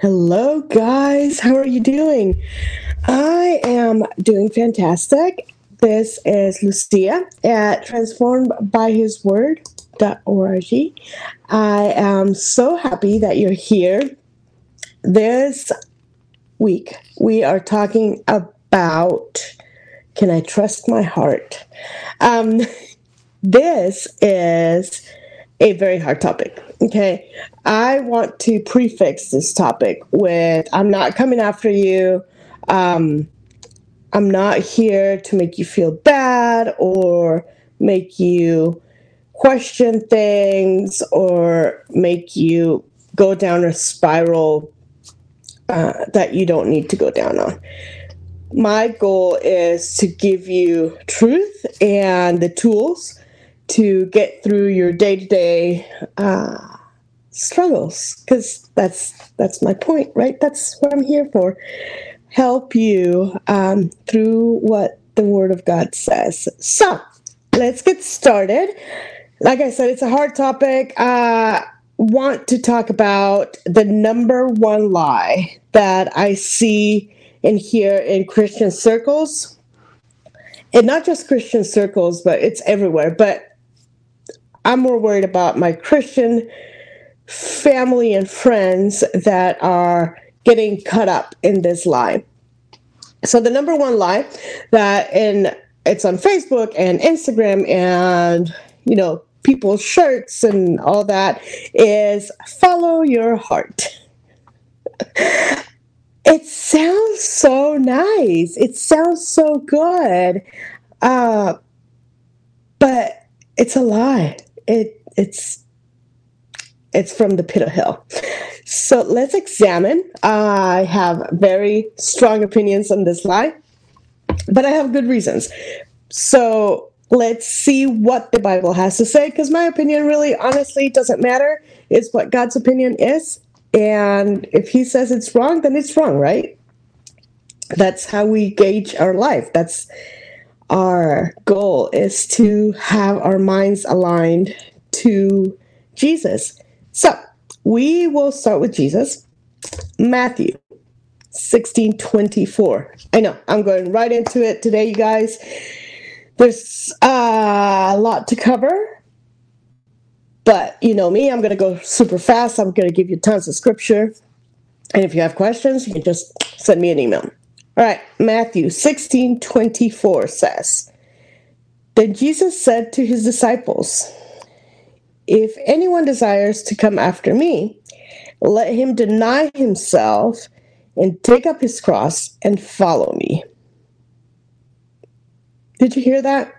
Hello, guys. How are you doing? I am doing fantastic. This is Lucia at transformedbyhisword.org. I am so happy that you're here. This week, we are talking about can I trust my heart? Um, this is a very hard topic. Okay. I want to prefix this topic with I'm not coming after you. Um, I'm not here to make you feel bad or make you question things or make you go down a spiral uh, that you don't need to go down on. My goal is to give you truth and the tools to get through your day to day struggles because that's that's my point right? That's what i'm here for. Help you um, through what the word of god says. So let's get started. Like i said it's a hard topic. Uh want to talk about the number one lie that i see and hear in christian circles. And not just christian circles but it's everywhere. But i'm more worried about my christian family and friends that are getting cut up in this lie. So the number one lie that in it's on Facebook and Instagram and you know people's shirts and all that is follow your heart. it sounds so nice. It sounds so good. Uh, but it's a lie. It it's it's from the pit of hell. So let's examine. I have very strong opinions on this lie, but I have good reasons. So let's see what the Bible has to say, because my opinion really, honestly, doesn't matter. It's what God's opinion is. And if He says it's wrong, then it's wrong, right? That's how we gauge our life. That's our goal is to have our minds aligned to Jesus. So we will start with Jesus. Matthew 16 24. I know I'm going right into it today, you guys. There's uh, a lot to cover, but you know me, I'm going to go super fast. I'm going to give you tons of scripture. And if you have questions, you can just send me an email. All right, Matthew 16 24 says, Then Jesus said to his disciples, if anyone desires to come after me, let him deny himself and take up his cross and follow me. Did you hear that?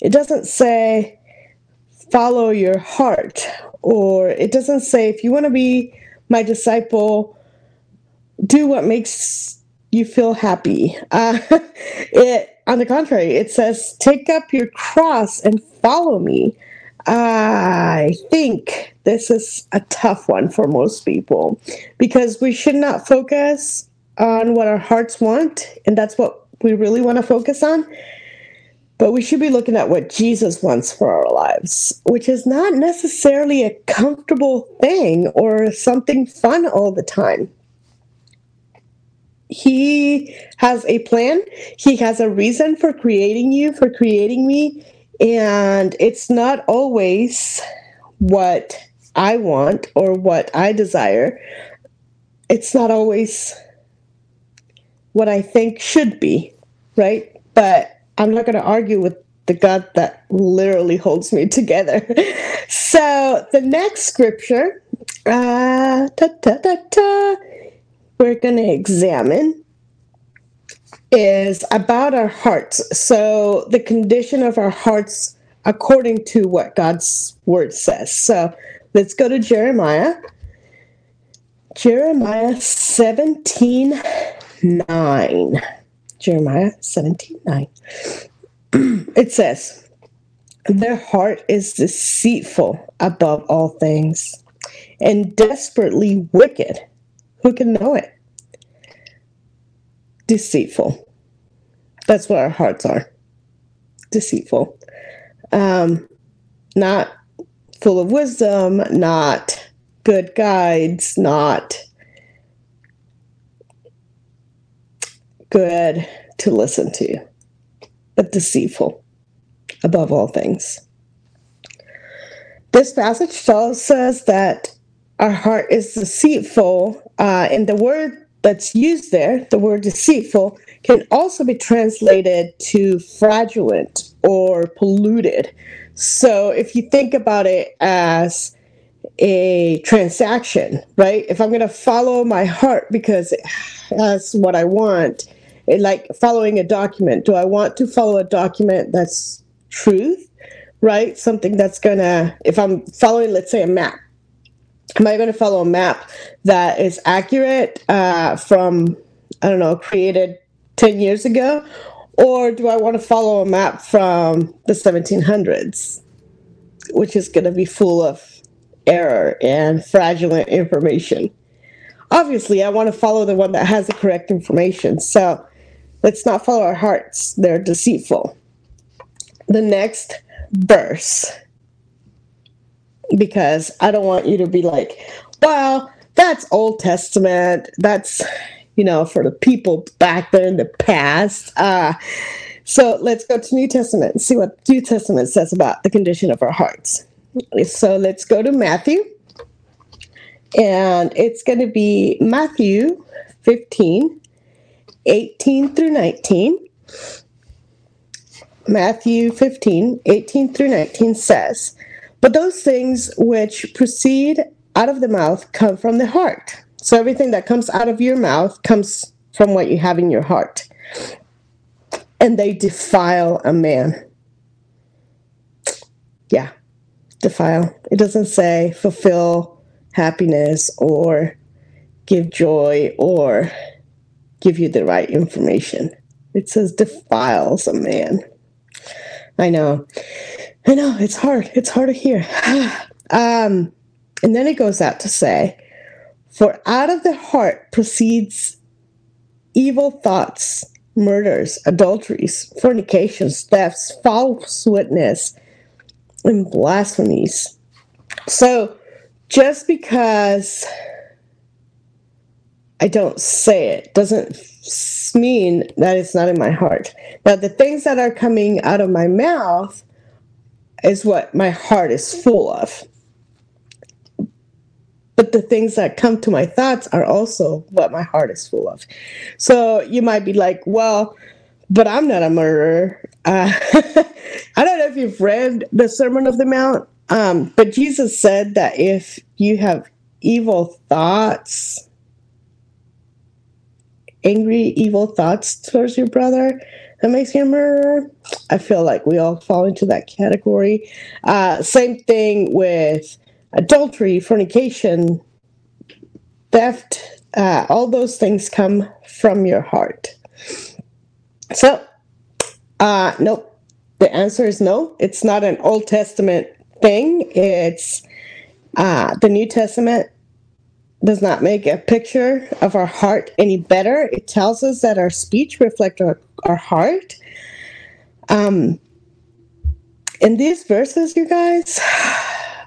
It doesn't say follow your heart, or it doesn't say if you want to be my disciple, do what makes you feel happy. Uh, it, on the contrary, it says take up your cross and follow me. I think this is a tough one for most people because we should not focus on what our hearts want, and that's what we really want to focus on. But we should be looking at what Jesus wants for our lives, which is not necessarily a comfortable thing or something fun all the time. He has a plan, He has a reason for creating you, for creating me, and it's not always what I want or what I desire. It's not always what I think should be, right? But I'm not going to argue with the God that literally holds me together. so the next scripture, uh, ta, ta, ta, we're going to examine is about our hearts. So, the condition of our hearts according to what God's word says. So, let's go to Jeremiah. Jeremiah 17 9. Jeremiah 17 9. it says, Their heart is deceitful above all things and desperately wicked. Who can know it? Deceitful. That's what our hearts are. Deceitful. Um, not full of wisdom, not good guides, not good to listen to, but deceitful above all things. This passage tells us that our heart is deceitful, uh, and the word that's used there, the word deceitful, can also be translated to fraudulent or polluted. So if you think about it as a transaction, right? If I'm going to follow my heart because that's what I want, it, like following a document, do I want to follow a document that's truth, right? Something that's going to, if I'm following, let's say, a map, am I going to follow a map that is accurate uh, from, I don't know, created 10 years ago? Or do I want to follow a map from the 1700s, which is going to be full of error and fraudulent information? Obviously, I want to follow the one that has the correct information. So let's not follow our hearts, they're deceitful. The next verse, because I don't want you to be like, well, that's Old Testament. That's you know, for the people back there in the past. Uh, so let's go to New Testament and see what New Testament says about the condition of our hearts. So let's go to Matthew. And it's going to be Matthew 15, 18 through 19. Matthew 15, 18 through 19 says, But those things which proceed out of the mouth come from the heart so everything that comes out of your mouth comes from what you have in your heart. And they defile a man. Yeah, defile. It doesn't say fulfill happiness or give joy or give you the right information. It says defiles a man. I know. I know. It's hard. It's hard to hear. um, and then it goes out to say, for out of the heart proceeds evil thoughts, murders, adulteries, fornications, thefts, false witness, and blasphemies. So just because I don't say it doesn't mean that it's not in my heart. Now, the things that are coming out of my mouth is what my heart is full of but the things that come to my thoughts are also what my heart is full of. So you might be like, well, but I'm not a murderer. Uh, I don't know if you've read the Sermon of the Mount, um, but Jesus said that if you have evil thoughts, angry, evil thoughts towards your brother, that makes you a murderer. I feel like we all fall into that category. Uh, same thing with adultery, fornication, theft, uh, all those things come from your heart. So, uh, nope. The answer is no. It's not an Old Testament thing. It's uh, the New Testament does not make a picture of our heart any better. It tells us that our speech reflects our, our heart. Um, in these verses, you guys,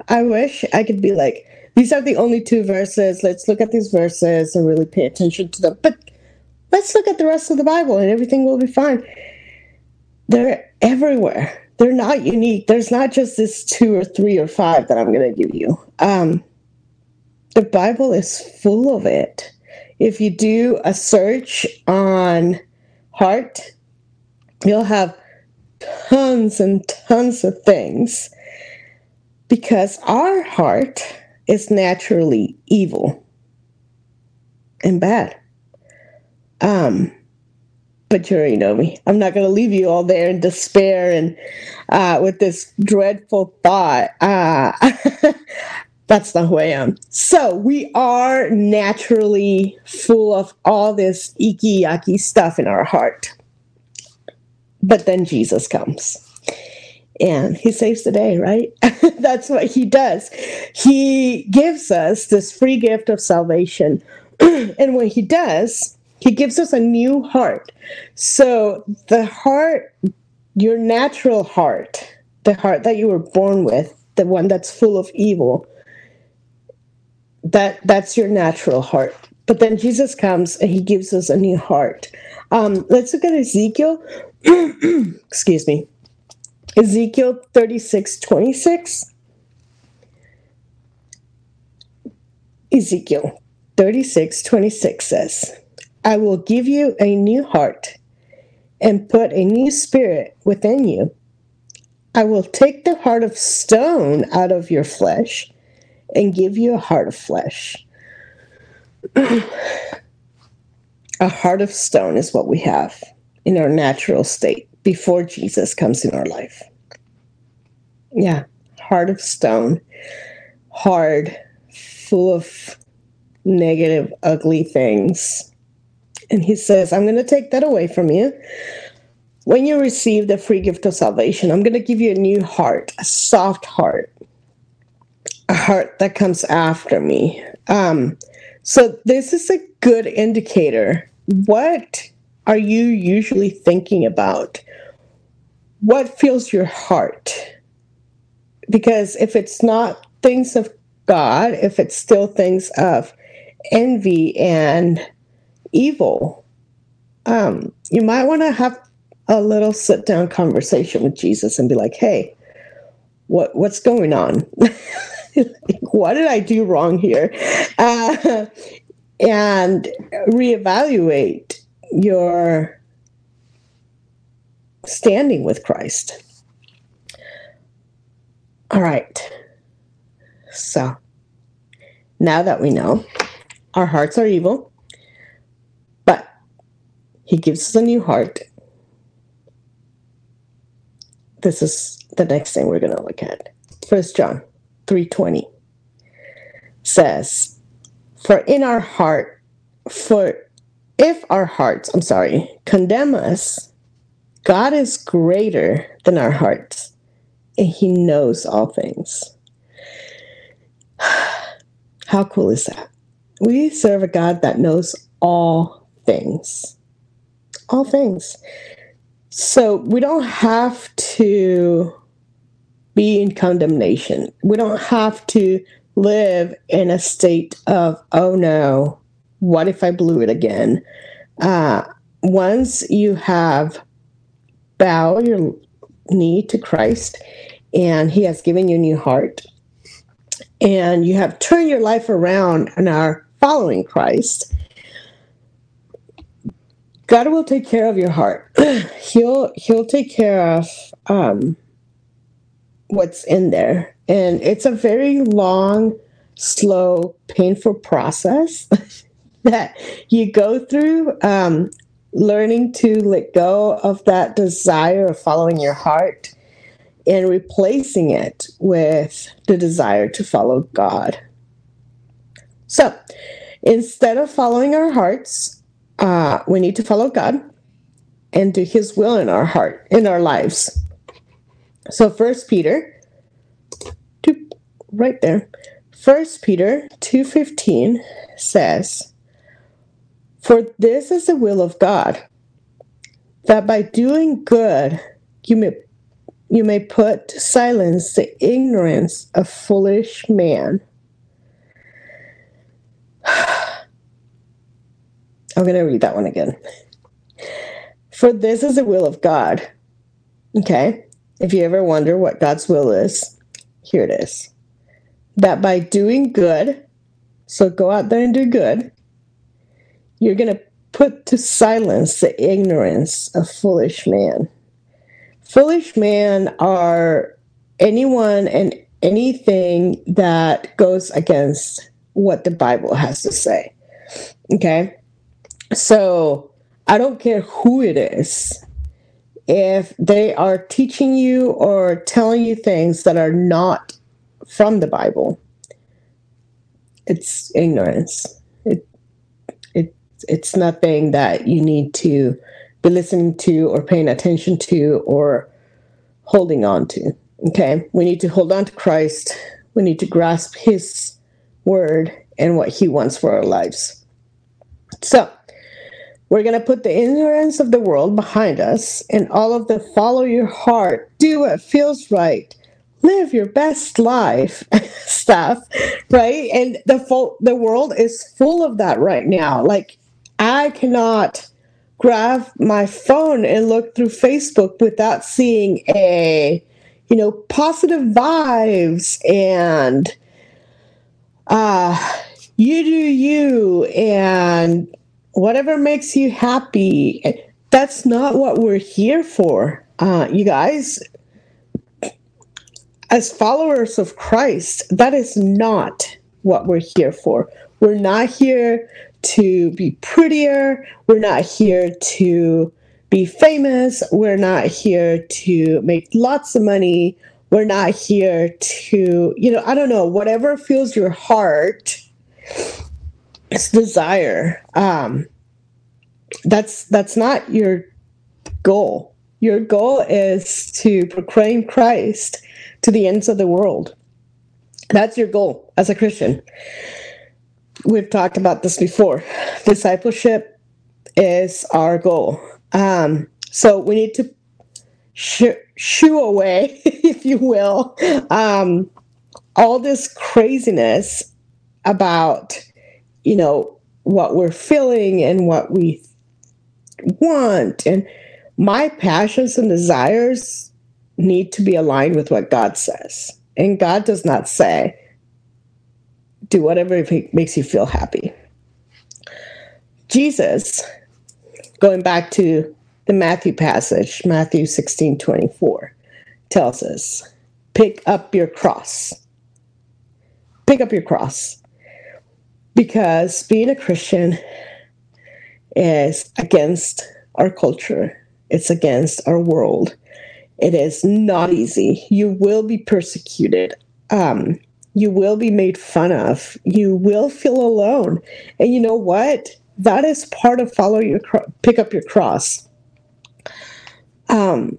I wish I could be like, these are the only two verses. Let's look at these verses and really pay attention to them. But let's look at the rest of the Bible and everything will be fine. They're everywhere. They're not unique. There's not just this two or three or five that I'm going to give you. Um, the Bible is full of it. If you do a search on heart, you'll have tons and tons of things because our heart is naturally evil and bad. Um, but you already know me. I'm not going to leave you all there in despair and uh, with this dreadful thought. Uh, that's not who I am. So we are naturally full of all this icky, yucky stuff in our heart. But then Jesus comes and he saves the day, right? That's what he does. He gives us this free gift of salvation. and when he does, he gives us a new heart. So the heart, your natural heart, the heart that you were born with, the one that's full of evil, that that's your natural heart. but then Jesus comes and he gives us a new heart. Um, let's look at Ezekiel. Excuse me. Ezekiel 36 26. Ezekiel 36 26 says, I will give you a new heart and put a new spirit within you. I will take the heart of stone out of your flesh and give you a heart of flesh. a heart of stone is what we have in our natural state before Jesus comes in our life. Yeah, heart of stone, hard, full of negative, ugly things. And he says, I'm going to take that away from you. When you receive the free gift of salvation, I'm going to give you a new heart, a soft heart, heart that comes after me. Um, so, this is a good indicator. What are you usually thinking about? What fills your heart? Because if it's not things of God, if it's still things of envy and evil, um, you might want to have a little sit down conversation with Jesus and be like, hey, what what's going on? what did I do wrong here? Uh, and reevaluate your standing with Christ. All right. So now that we know our hearts are evil, but He gives us a new heart. This is the next thing we're going to look at. First John 3:20 says, "For in our heart, for if our hearts, I'm sorry, condemn us, God is greater than our hearts, and He knows all things." How cool is that? We serve a God that knows all things. All things. So we don't have to be in condemnation. We don't have to live in a state of, oh no, what if I blew it again? Uh, once you have bowed your knee to Christ and He has given you a new heart, and you have turned your life around and are following Christ, God will take care of your heart. he'll He'll take care of um, what's in there, and it's a very long, slow, painful process that you go through. Um, learning to let go of that desire of following your heart and replacing it with the desire to follow God. So instead of following our hearts, uh, we need to follow God and do His will in our heart, in our lives. So First Peter, right there. First Peter two fifteen says, "For this is the will of God, that by doing good you may you may put to silence the ignorance of foolish man. I'm going to read that one again. For this is the will of God. Okay? If you ever wonder what God's will is, here it is. That by doing good, so go out there and do good, you're going to put to silence the ignorance of foolish man. Foolish man are anyone and anything that goes against what the Bible has to say. Okay? So I don't care who it is. If they are teaching you or telling you things that are not from the Bible, it's ignorance. It, it, it's nothing that you need to be listening to or paying attention to or holding on to. Okay, we need to hold on to Christ. We need to grasp His word and what He wants for our lives. So, we're going to put the ignorance of the world behind us and all of the follow your heart, do what feels right, live your best life stuff, right? And the full, the world is full of that right now. Like I cannot grab my phone and look through Facebook without seeing a you know positive vibes and uh you do you and whatever makes you happy that's not what we're here for uh you guys as followers of Christ that is not what we're here for we're not here to be prettier. We're not here to be famous. We're not here to make lots of money. We're not here to, you know, I don't know, whatever fills your heart, it's desire. Um, that's that's not your goal. Your goal is to proclaim Christ to the ends of the world. That's your goal as a Christian we've talked about this before. Discipleship is our goal. Um, so we need to sh- shoo away, if you will, um, all this craziness about, you know, what we're feeling and what we want. And my passions and desires need to be aligned with what God says. And God does not say, do whatever makes you feel happy. Jesus, going back to the Matthew passage, Matthew 16 24, tells us pick up your cross. Pick up your cross. Because being a Christian is against our culture, it's against our world. It is not easy. You will be persecuted. Um, you will be made fun of. You will feel alone. And you know what? That is part of follow your cro- pick up your cross. Um,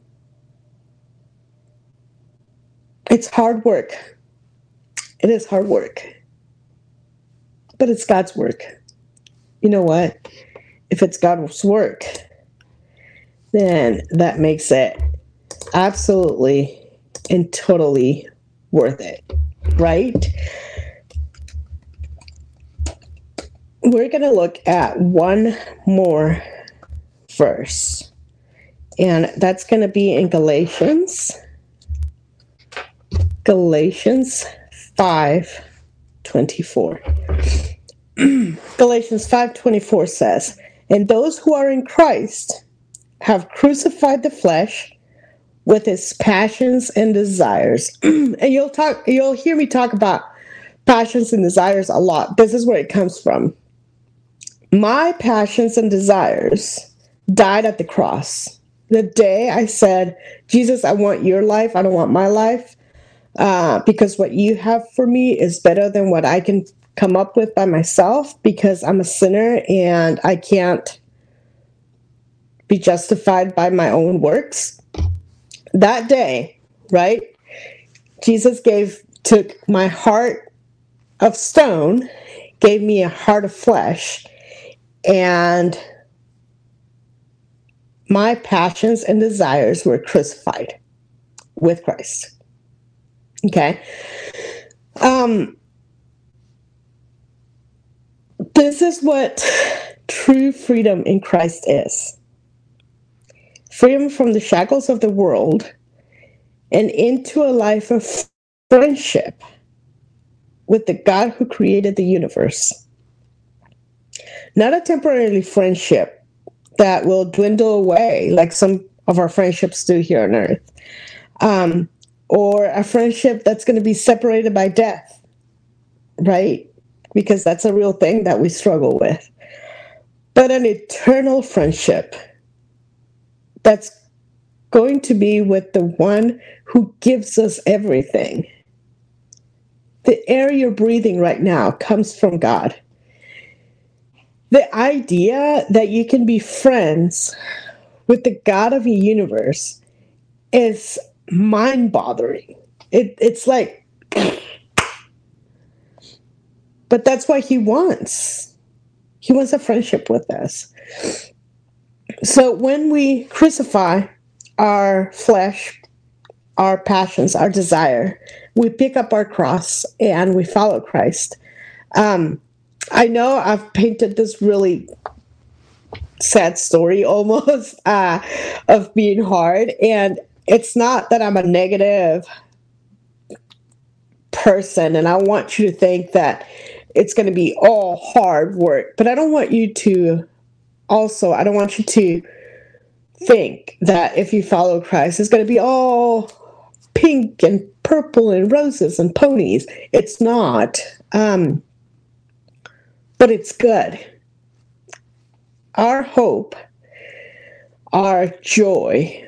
it's hard work. It is hard work. But it's God's work. You know what? If it's God's work, then that makes it absolutely and totally worth it right? We're going to look at one more verse, and that's going to be in Galatians. Galatians 5 24. Galatians 5:24 says, "And those who are in Christ have crucified the flesh with its passions and desires. and you'll talk you'll hear me talk about passions and desires a lot. This is where it comes from. My passions and desires died at the cross. The day I said, Jesus, I want your life, I don't want my life, uh, because what you have for me is better than what I can come up with by myself because I'm a sinner and I can't be justified by my own works that day, right? Jesus gave took my heart of stone, gave me a heart of flesh, and my passions and desires were crucified with Christ. Okay. Um this is what true freedom in Christ is freedom from the shackles of the world, and into a life of friendship with the God who created the universe. Not a temporary friendship that will dwindle away like some of our friendships do here on earth, um, or a friendship that's going to be separated by death, right? Because that's a real thing that we struggle with. But an eternal friendship that's going to be with the one who gives us everything. The air you're breathing right now comes from God. The idea that you can be friends with the God of the universe is mind bothering. It, it's like, but that's what he wants. He wants a friendship with us. So when we crucify our flesh our passions, our desire. We pick up our cross and we follow Christ. Um, I know I've painted this really sad story almost uh, of being hard, and it's not that I'm a negative person, and I want you to think that it's going to be all hard work, but I don't want you to also, I don't want you to think that if you follow Christ, it's going to be all pink and purple and roses and ponies. It's not. Um, but it's good. Our hope, our joy,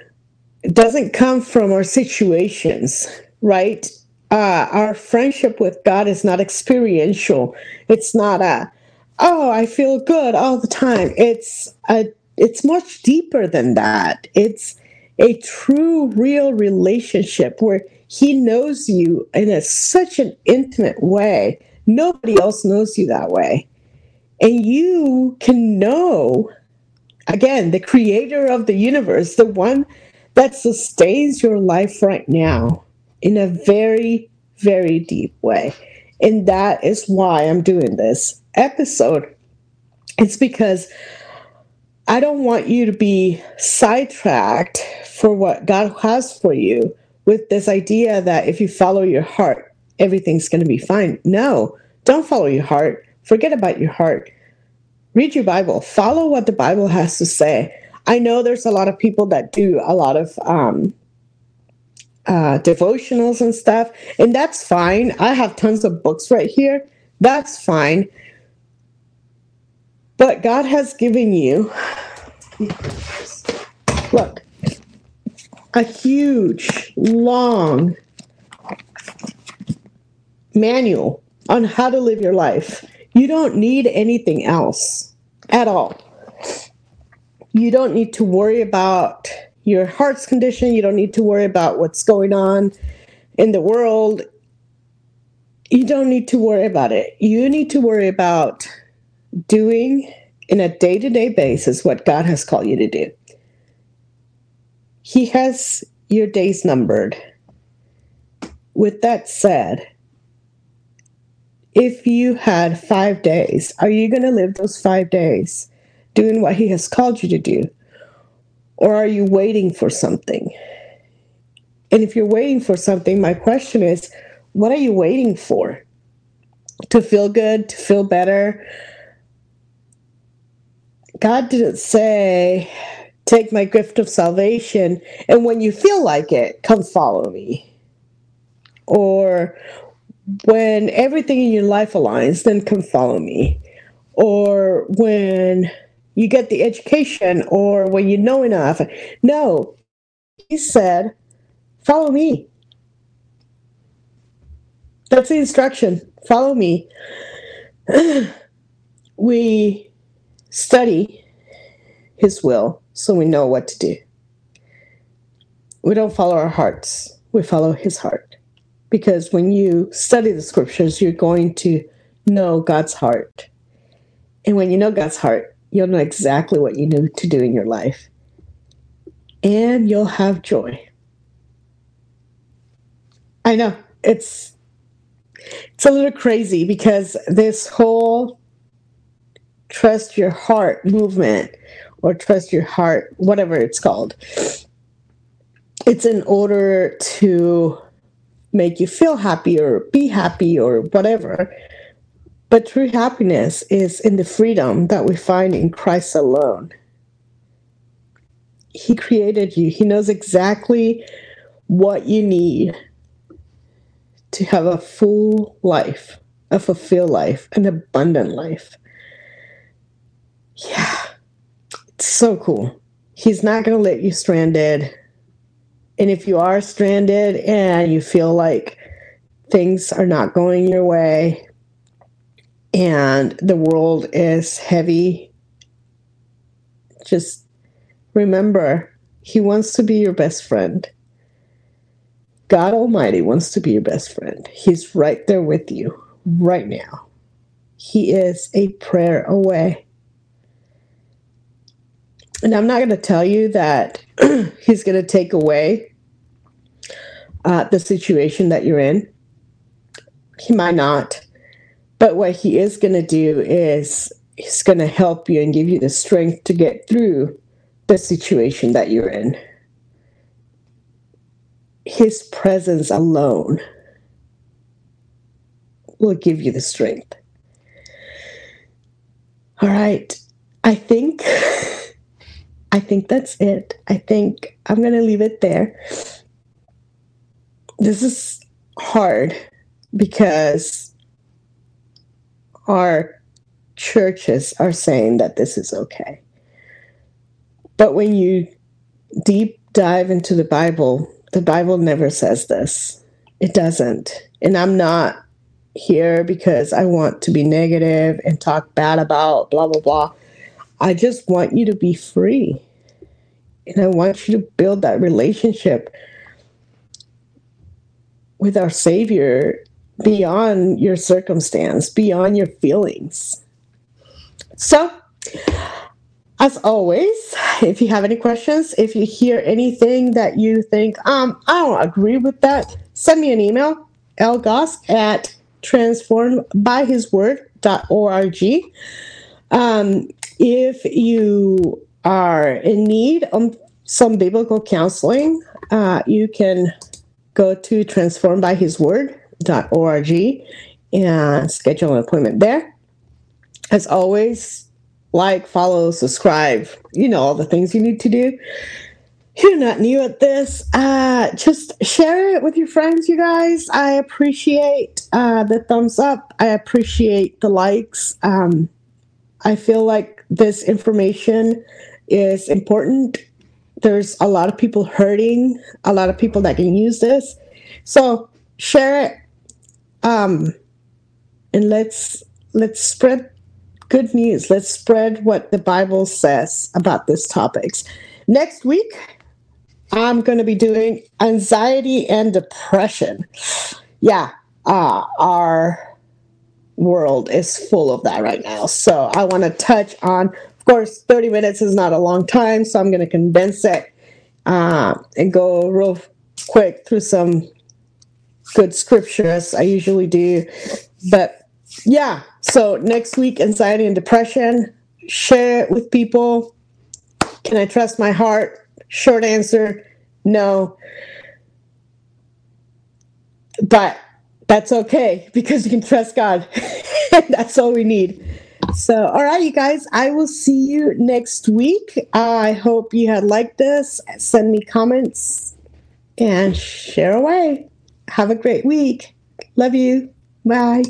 doesn't come from our situations, right? Uh, our friendship with God is not experiential. It's not a, oh, I feel good all the time. It's a, it's much deeper than that. It's a true, real relationship where He knows you in a, such an intimate way. Nobody else knows you that way. And you can know, again, the creator of the universe, the one that sustains your life right now in a very, very deep way. And that is why I'm doing this episode. It's because I don't want you to be sidetracked for what God has for you with this idea that if you follow your heart, everything's going to be fine. No, don't follow your heart. Forget about your heart. Read your Bible. Follow what the Bible has to say. I know there's a lot of people that do a lot of um, uh, devotionals and stuff, and that's fine. I have tons of books right here. That's fine. But God has given you, look, a huge, long manual on how to live your life. You don't need anything else at all. You don't need to worry about your heart's condition. You don't need to worry about what's going on in the world. You don't need to worry about it. You need to worry about doing in a day to day basis what God has called you to do. He has your days numbered. With that said, if you had five days, are you going to live those five days doing what He has called you to do? Or are you waiting for something? And if you're waiting for something, my question is what are you waiting for? To feel good, to feel better? God didn't say, take my gift of salvation, and when you feel like it, come follow me. Or when everything in your life aligns, then come follow me. Or when you get the education, or when you know enough. No, he said, follow me. That's the instruction. Follow me. we study his will so we know what to do. We don't follow our hearts, we follow his heart because when you study the scriptures, you're going to know God's heart. And when you know God's heart, you'll know exactly what you need to do in your life. And you'll have joy. I know it's it's a little crazy because this whole trust your heart movement or trust your heart, whatever it's called, it's in order to make you feel happy or be happy or whatever. But true happiness is in the freedom that we find in Christ alone. He created you, He knows exactly what you need to have a full life, a fulfilled life, an abundant life. Yeah, it's so cool. He's not going to let you stranded and if you are stranded and you feel like things are not going your way and the world is heavy, just remember He wants to be your best friend. God Almighty wants to be your best friend. He's right there with you right now. He is a prayer away. And I'm not going to tell you that he's going to take away uh, the situation that you're in. He might not. But what he is going to do is he's going to help you and give you the strength to get through the situation that you're in. His presence alone will give you the strength. All right. I think I think that's it. I think I'm going to leave it there. This is hard because our churches are saying that this is okay. But when you deep dive into the Bible, the Bible never says this. It doesn't. And I'm not here because I want to be negative and talk bad about blah, blah, blah. I just want you to be free. And I want you to build that relationship with our Savior beyond your circumstance, beyond your feelings. So, as always, if you have any questions, if you hear anything that you think, um, I don't agree with that, send me an email, lgosk at transformedbyhisword.org. Um, if you are in need of some biblical counseling, uh, you can go to transformedbyhisword.org and schedule an appointment there. As always, like, follow, subscribe, you know, all the things you need to do. You're not new at this. Uh, just share it with your friends, you guys. I appreciate uh, the thumbs up. I appreciate the likes. Um, I feel like this information is important. There's a lot of people hurting, a lot of people that can use this. So share it. Um, and let's let's spread good news. Let's spread what the Bible says about these topics. Next week, I'm going to be doing anxiety and depression. Yeah, uh, our world is full of that right now. So I want to touch on, of course, 30 minutes is not a long time, so I'm going to condense it uh, and go real quick through some good scriptures. I usually do. But yeah, so next week, anxiety and depression, share it with people. Can I trust my heart? Short answer no. But that's okay because you can trust God. that's all we need. So, all right, you guys, I will see you next week. I hope you had liked this. Send me comments and share away. Have a great week. Love you. Bye.